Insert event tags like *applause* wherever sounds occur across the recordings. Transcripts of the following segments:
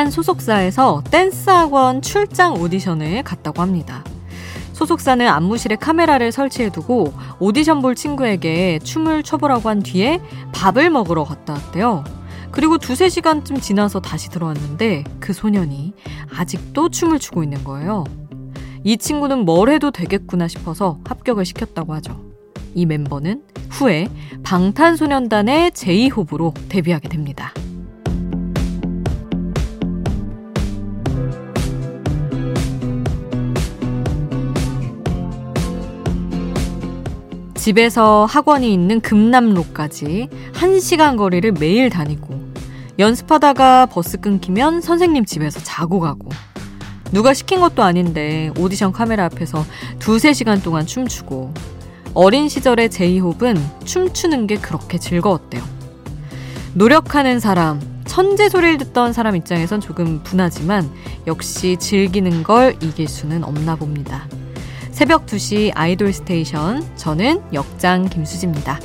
한 소속사에서 댄스 학원 출장 오디션을 갔다고 합니다. 소속사는 안무실에 카메라를 설치해두고 오디션 볼 친구에게 춤을 춰보라고 한 뒤에 밥을 먹으러 갔다 왔대요. 그리고 두세 시간쯤 지나서 다시 들어왔는데 그 소년이 아직도 춤을 추고 있는 거예요. 이 친구는 뭘 해도 되겠구나 싶어서 합격을 시켰다고 하죠. 이 멤버는 후에 방탄소년단의 제이홉으로 데뷔하게 됩니다. 집에서 학원이 있는 금남로까지 1시간 거리를 매일 다니고 연습하다가 버스 끊기면 선생님 집에서 자고 가고 누가 시킨 것도 아닌데 오디션 카메라 앞에서 두세 시간 동안 춤추고 어린 시절의 제이홉은 춤추는 게 그렇게 즐거웠대요. 노력하는 사람, 천재 소리를 듣던 사람 입장에선 조금 분하지만 역시 즐기는 걸 이길 수는 없나 봅니다. 새벽 2시 idol station. 저는 역장 김수지입니다.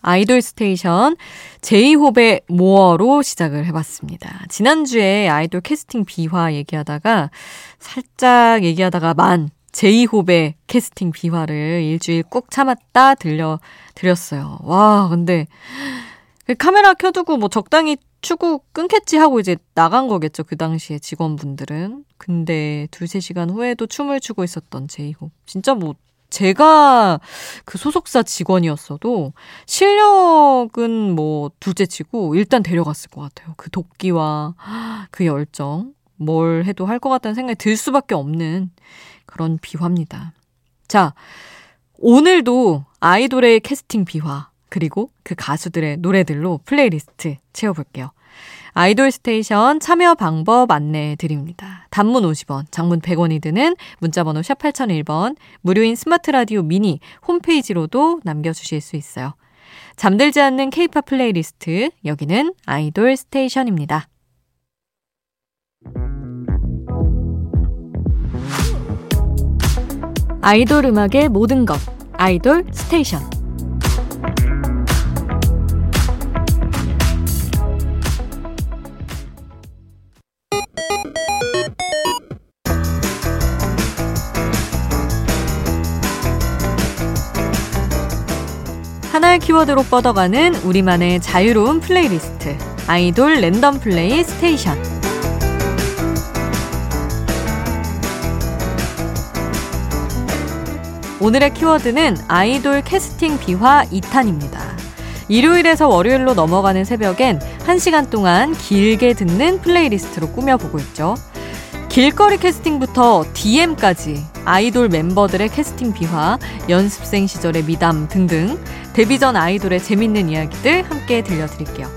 idol station 제이홉의 MORE로 시작을 해봤습니다. 지난주에 아이돌 캐스팅 비화 얘기하다가 살짝 얘기하다가 만 제이홉의 캐스팅 비화를 일주일 꾹 참았다 들려 드렸어요. 와 근데 그 카메라 켜두고 뭐 적당히 추구 끊겠지 하고 이제 나간 거겠죠. 그 당시에 직원분들은. 근데 두세 시간 후에도 춤을 추고 있었던 제이홉. 진짜 뭐 제가 그 소속사 직원이었어도 실력은 뭐 둘째 치고 일단 데려갔을 것 같아요. 그 도끼와 그 열정. 뭘 해도 할 것 같다는 생각이 들 수밖에 없는 그런 비화입니다. 자, 오늘도 아이돌의 캐스팅 비화 그리고 그 가수들의 노래들로 플레이리스트 채워볼게요. idol station 참여 방법 안내해 드립니다. 단문 50원, 장문 100원이 드는 문자번호 샵 8001번, 무료인 스마트 라디오 미니 홈페이지로도 남겨주실 수 있어요. 잠들지 않는 K-pop playlist, 여기는 idol station입니다. 아이돌 음악의 모든 것, idol station. 하나의 키워드로 뻗어가는 우리만의 자유로운 playlist. idol random play station. 오늘의 키워드는 아이돌 캐스팅 비화 2탄입니다. 일요일에서 월요일로 넘어가는 새벽엔 1시간 동안 길게 듣는 플레이리스트로 꾸며보고 있죠. 길거리 캐스팅부터 DM까지 아이돌 멤버들의 캐스팅 비화, 연습생 시절의 미담 등등 데뷔 전 아이돌의 재밌는 이야기들 함께 들려드릴게요.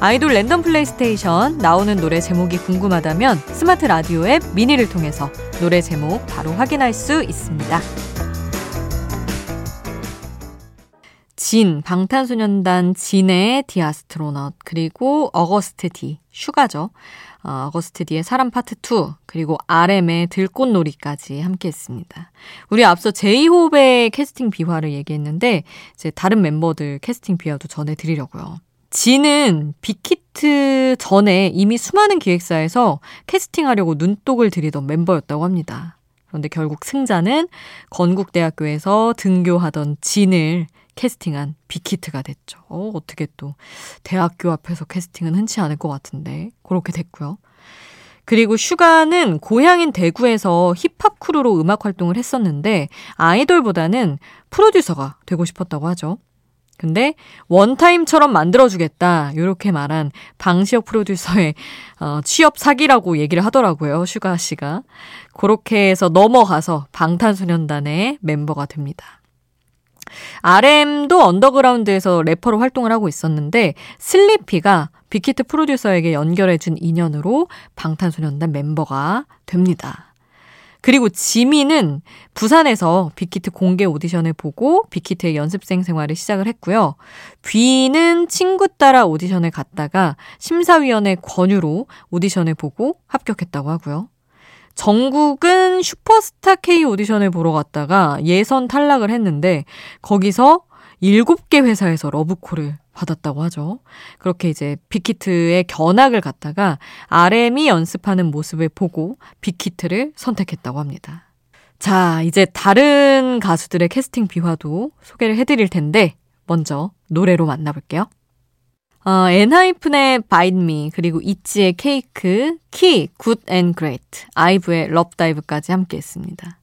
아이돌 랜덤 플레이스테이션 나오는 노래 제목이 궁금하다면 스마트 라디오 앱 미니를 통해서 노래 제목 바로 확인할 수 있습니다. 진, 방탄소년단 진의 The Astronaut, 그리고 Agust D, 슈가죠. 어, Agust D의 사람 파트 2, 그리고 RM의 들꽃놀이까지 함께 했습니다. 우리 앞서 제이홉의 캐스팅 비화를 얘기했는데, 이제 다른 멤버들 캐스팅 비화도 전해드리려고요. 진은 빅히트 전에 이미 수많은 기획사에서 캐스팅하려고 눈독을 들이던 멤버였다고 합니다. 그런데 결국 승자는 건국대학교에서 등교하던 진을 캐스팅한 빅히트가 됐죠. 어, 어떻게 또 대학교 앞에서 캐스팅은 흔치 않을 것 같은데 그렇게 됐고요. 그리고 슈가는 고향인 대구에서 힙합 크루로 음악 활동을 했었는데 아이돌보다는 프로듀서가 되고 싶었다고 하죠. 근데 원타임처럼 만들어주겠다 이렇게 말한 방시혁 프로듀서의 어, 취업 사기라고 얘기를 하더라고요 슈가 씨가 그렇게 해서 넘어가서 방탄소년단의 멤버가 됩니다. RM도 언더그라운드에서 래퍼로 활동을 하고 있었는데 슬리피가 빅히트 프로듀서에게 연결해준 인연으로 방탄소년단 멤버가 됩니다. 그리고 지민은 부산에서 빅히트 공개 오디션을 보고 빅히트의 연습생 생활을 시작을 했고요. 뷔는 친구 따라 오디션을 갔다가 심사위원의 권유로 오디션을 보고 합격했다고 하고요. 정국은 슈퍼스타 K 오디션을 보러 갔다가 예선 탈락을 했는데 거기서 7개 회사에서 러브콜을 받았다고 하죠. 그렇게 이제 빅히트의 견학을 갔다가 RM이 연습하는 모습을 보고 빅히트를 선택했다고 합니다. 자, 이제 다른 가수들의 캐스팅 비화도 소개를 해드릴 텐데, 먼저 노래로 만나볼게요. 어, 엔하이픈의 Bite Me, 그리고 이치의 케이크, 키, Good & Great, 아이브의 Love Dive까지 함께 했습니다.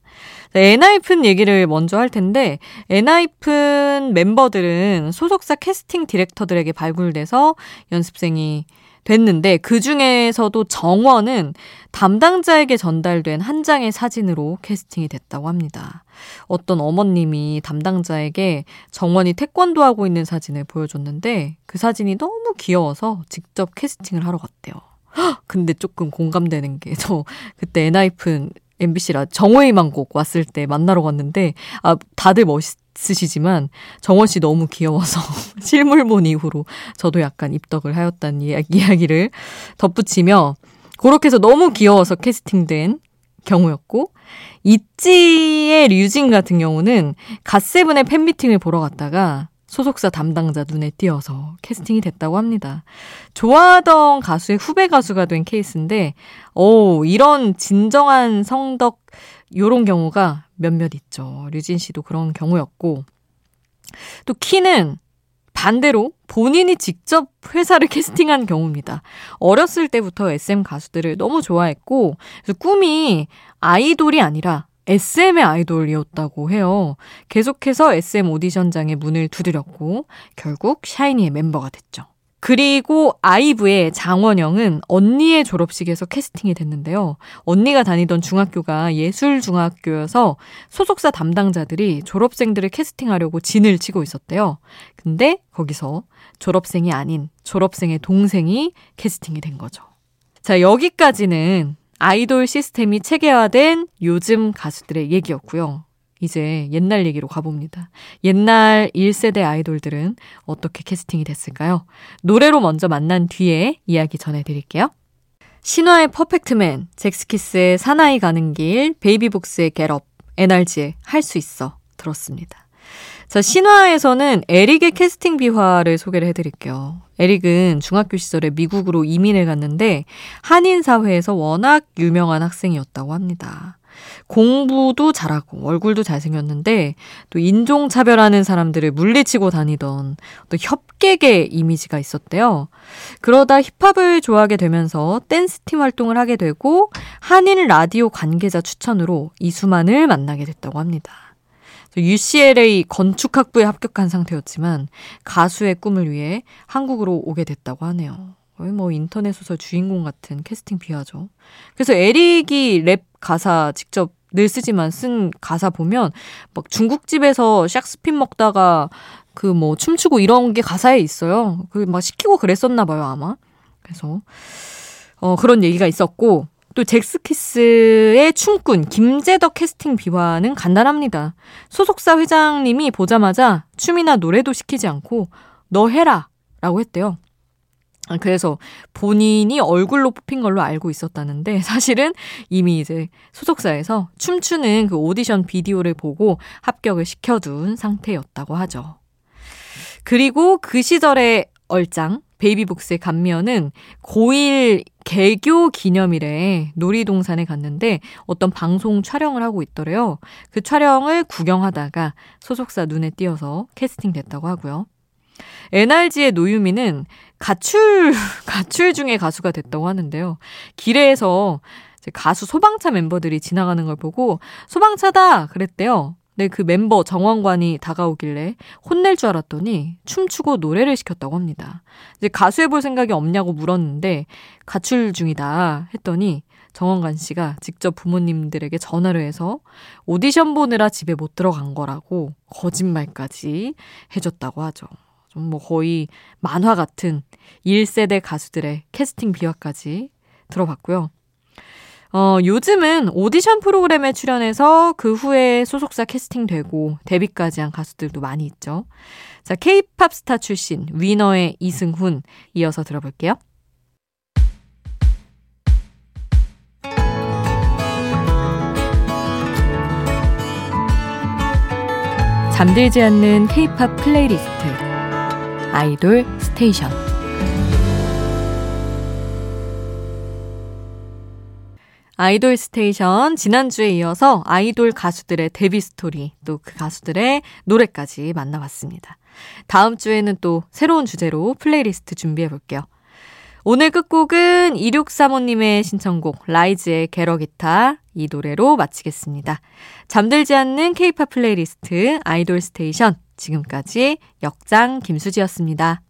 엔하이픈 얘기를 먼저 할 텐데, 엔하이픈 멤버들은 소속사 캐스팅 디렉터들에게 발굴돼서 연습생이 됐는데 그 중에서도 정원은 담당자에게 전달된 한 장의 사진으로 캐스팅이 됐다고 합니다. 어떤 어머님이 담당자에게 정원이 태권도 하고 있는 사진을 보여줬는데 그 사진이 너무 귀여워서 직접 캐스팅을 하러 갔대요. *gasps* 근데 조금 공감되는 게 저 그때 엔하이픈 MBC라 정호의 만곡 왔을 때 만나러 갔는데 아 다들 멋있 있으시지만 정원 씨 너무 귀여워서 *laughs* 실물 본 이후로 저도 약간 입덕을 하였다는 이야기, 를 덧붙이며 그렇게 해서 너무 귀여워서 캐스팅된 경우였고 있지의 류진 같은 경우는 갓세븐의 팬미팅을 보러 갔다가 소속사 담당자 눈에 띄어서 캐스팅이 됐다고 합니다. 좋아하던 가수의 후배 가수가 된 케이스인데, 오, 이런 진정한 성덕, 요런 경우가 몇몇 있죠. 류진 씨도 그런 경우였고. 또 키는 반대로 본인이 직접 회사를 *laughs* 캐스팅한 경우입니다. 어렸을 때부터 SM 가수들을 너무 좋아했고, 꿈이 아이돌이 아니라 SM의 아이돌이었다고 해요. 계속해서 SM 오디션장에 문을 두드렸고, 결국 샤이니의 멤버가 됐죠. 그리고 아이브의 장원영은 언니의 졸업식에서 캐스팅이 됐는데요. 언니가 다니던 중학교가 예술중학교여서 소속사 담당자들이 졸업생들을 캐스팅하려고 진을 치고 있었대요. 근데 거기서 졸업생이 아닌 졸업생의 동생이 캐스팅이 된 거죠. 자, 여기까지는 아이돌 시스템이 체계화된 요즘 가수들의 얘기였고요. 이제 옛날 얘기로 가봅니다. 옛날 1세대 아이돌들은 어떻게 캐스팅이 됐을까요? 노래로 먼저 만난 뒤에 이야기 전해드릴게요. 신화의 퍼펙트맨, 잭스키스의 사나이 가는 길, 베이비복스의 겟업, NRG의 할 수 있어 들었습니다. 자, 신화에서는 에릭의 캐스팅 비화를 소개를 해드릴게요. 에릭은 중학교 시절에 미국으로 이민을 갔는데 한인 사회에서 워낙 유명한 학생이었다고 합니다. 공부도 잘하고 얼굴도 잘생겼는데 또 인종차별하는 사람들을 물리치고 다니던 또 협객의 이미지가 있었대요. 그러다 힙합을 좋아하게 되면서 댄스팀 활동을 하게 되고 한인 라디오 관계자 추천으로 이수만을 만나게 됐다고 합니다. UCLA 건축학부에 합격한 상태였지만 가수의 꿈을 위해 한국으로 오게 됐다고 하네요. 거의 뭐 인터넷 소설 주인공 같은 캐스팅 비화죠. 그래서 에릭이 랩 가사 직접 늘 쓰지만 쓴 가사 보면 막 중국집에서 샥스핀 먹다가 그 뭐 춤추고 이런 게 가사에 있어요. 그 막 시키고 그랬었나 봐요, 아마. 그래서 어 그런 얘기가 있었고 또 잭스키스의 춤꾼 김재덕 캐스팅 비화는 간단합니다. 소속사 회장님이 보자마자 춤이나 노래도 시키지 않고 너 해라 라고 했대요. 아, 그래서 본인이 얼굴로 뽑힌 걸로 알고 있었다는데 사실은 이미 이제 소속사에서 춤추는 그 오디션 비디오를 보고 합격을 시켜둔 상태였다고 하죠. 그리고 그 시절의 얼짱 베이비복스의 감면은 고1 개교 기념일에 놀이동산에 갔는데 어떤 방송 촬영을 하고 있더래요. 그 촬영을 구경하다가 소속사 눈에 띄어서 캐스팅 됐다고 하고요. NRG의 노유미는 가출, *laughs* 가출 중에 가수가 됐다고 하는데요. 길에서 가수 소방차 멤버들이 지나가는 걸 보고 소방차다! 그랬대요. 근데 그 멤버 정원관이 다가오길래 혼낼 줄 알았더니 춤추고 노래를 시켰다고 합니다. 이제 가수 해볼 생각이 없냐고 물었는데 가출 중이다 했더니 정원관 씨가 직접 부모님들에게 전화를 해서 오디션 보느라 집에 못 들어간 거라고 거짓말까지 해줬다고 하죠. 좀 뭐 거의 만화 같은 1세대 가수들의 캐스팅 비화까지 들어봤고요. 어, 요즘은 오디션 프로그램에 출연해서 그 후에 소속사 캐스팅되고 데뷔까지 한 가수들도 많이 있죠. 자, 케이팝 스타 출신 위너의 이승훈 이어서 들어볼게요. 잠들지 않는 케이팝 플레이리스트 아이돌 스테이션. 아이돌 스테이션 지난주에 이어서 아이돌 가수들의 데뷔 스토리 또 그 가수들의 노래까지 만나봤습니다. 다음 주에는 또 새로운 주제로 플레이리스트 준비해 볼게요. 오늘 끝곡은 2635님의 신청곡 라이즈의 Get A Guitar 이 노래로 마치겠습니다. 잠들지 않는 케이팝 플레이리스트 아이돌 스테이션 지금까지 역장 김수지였습니다.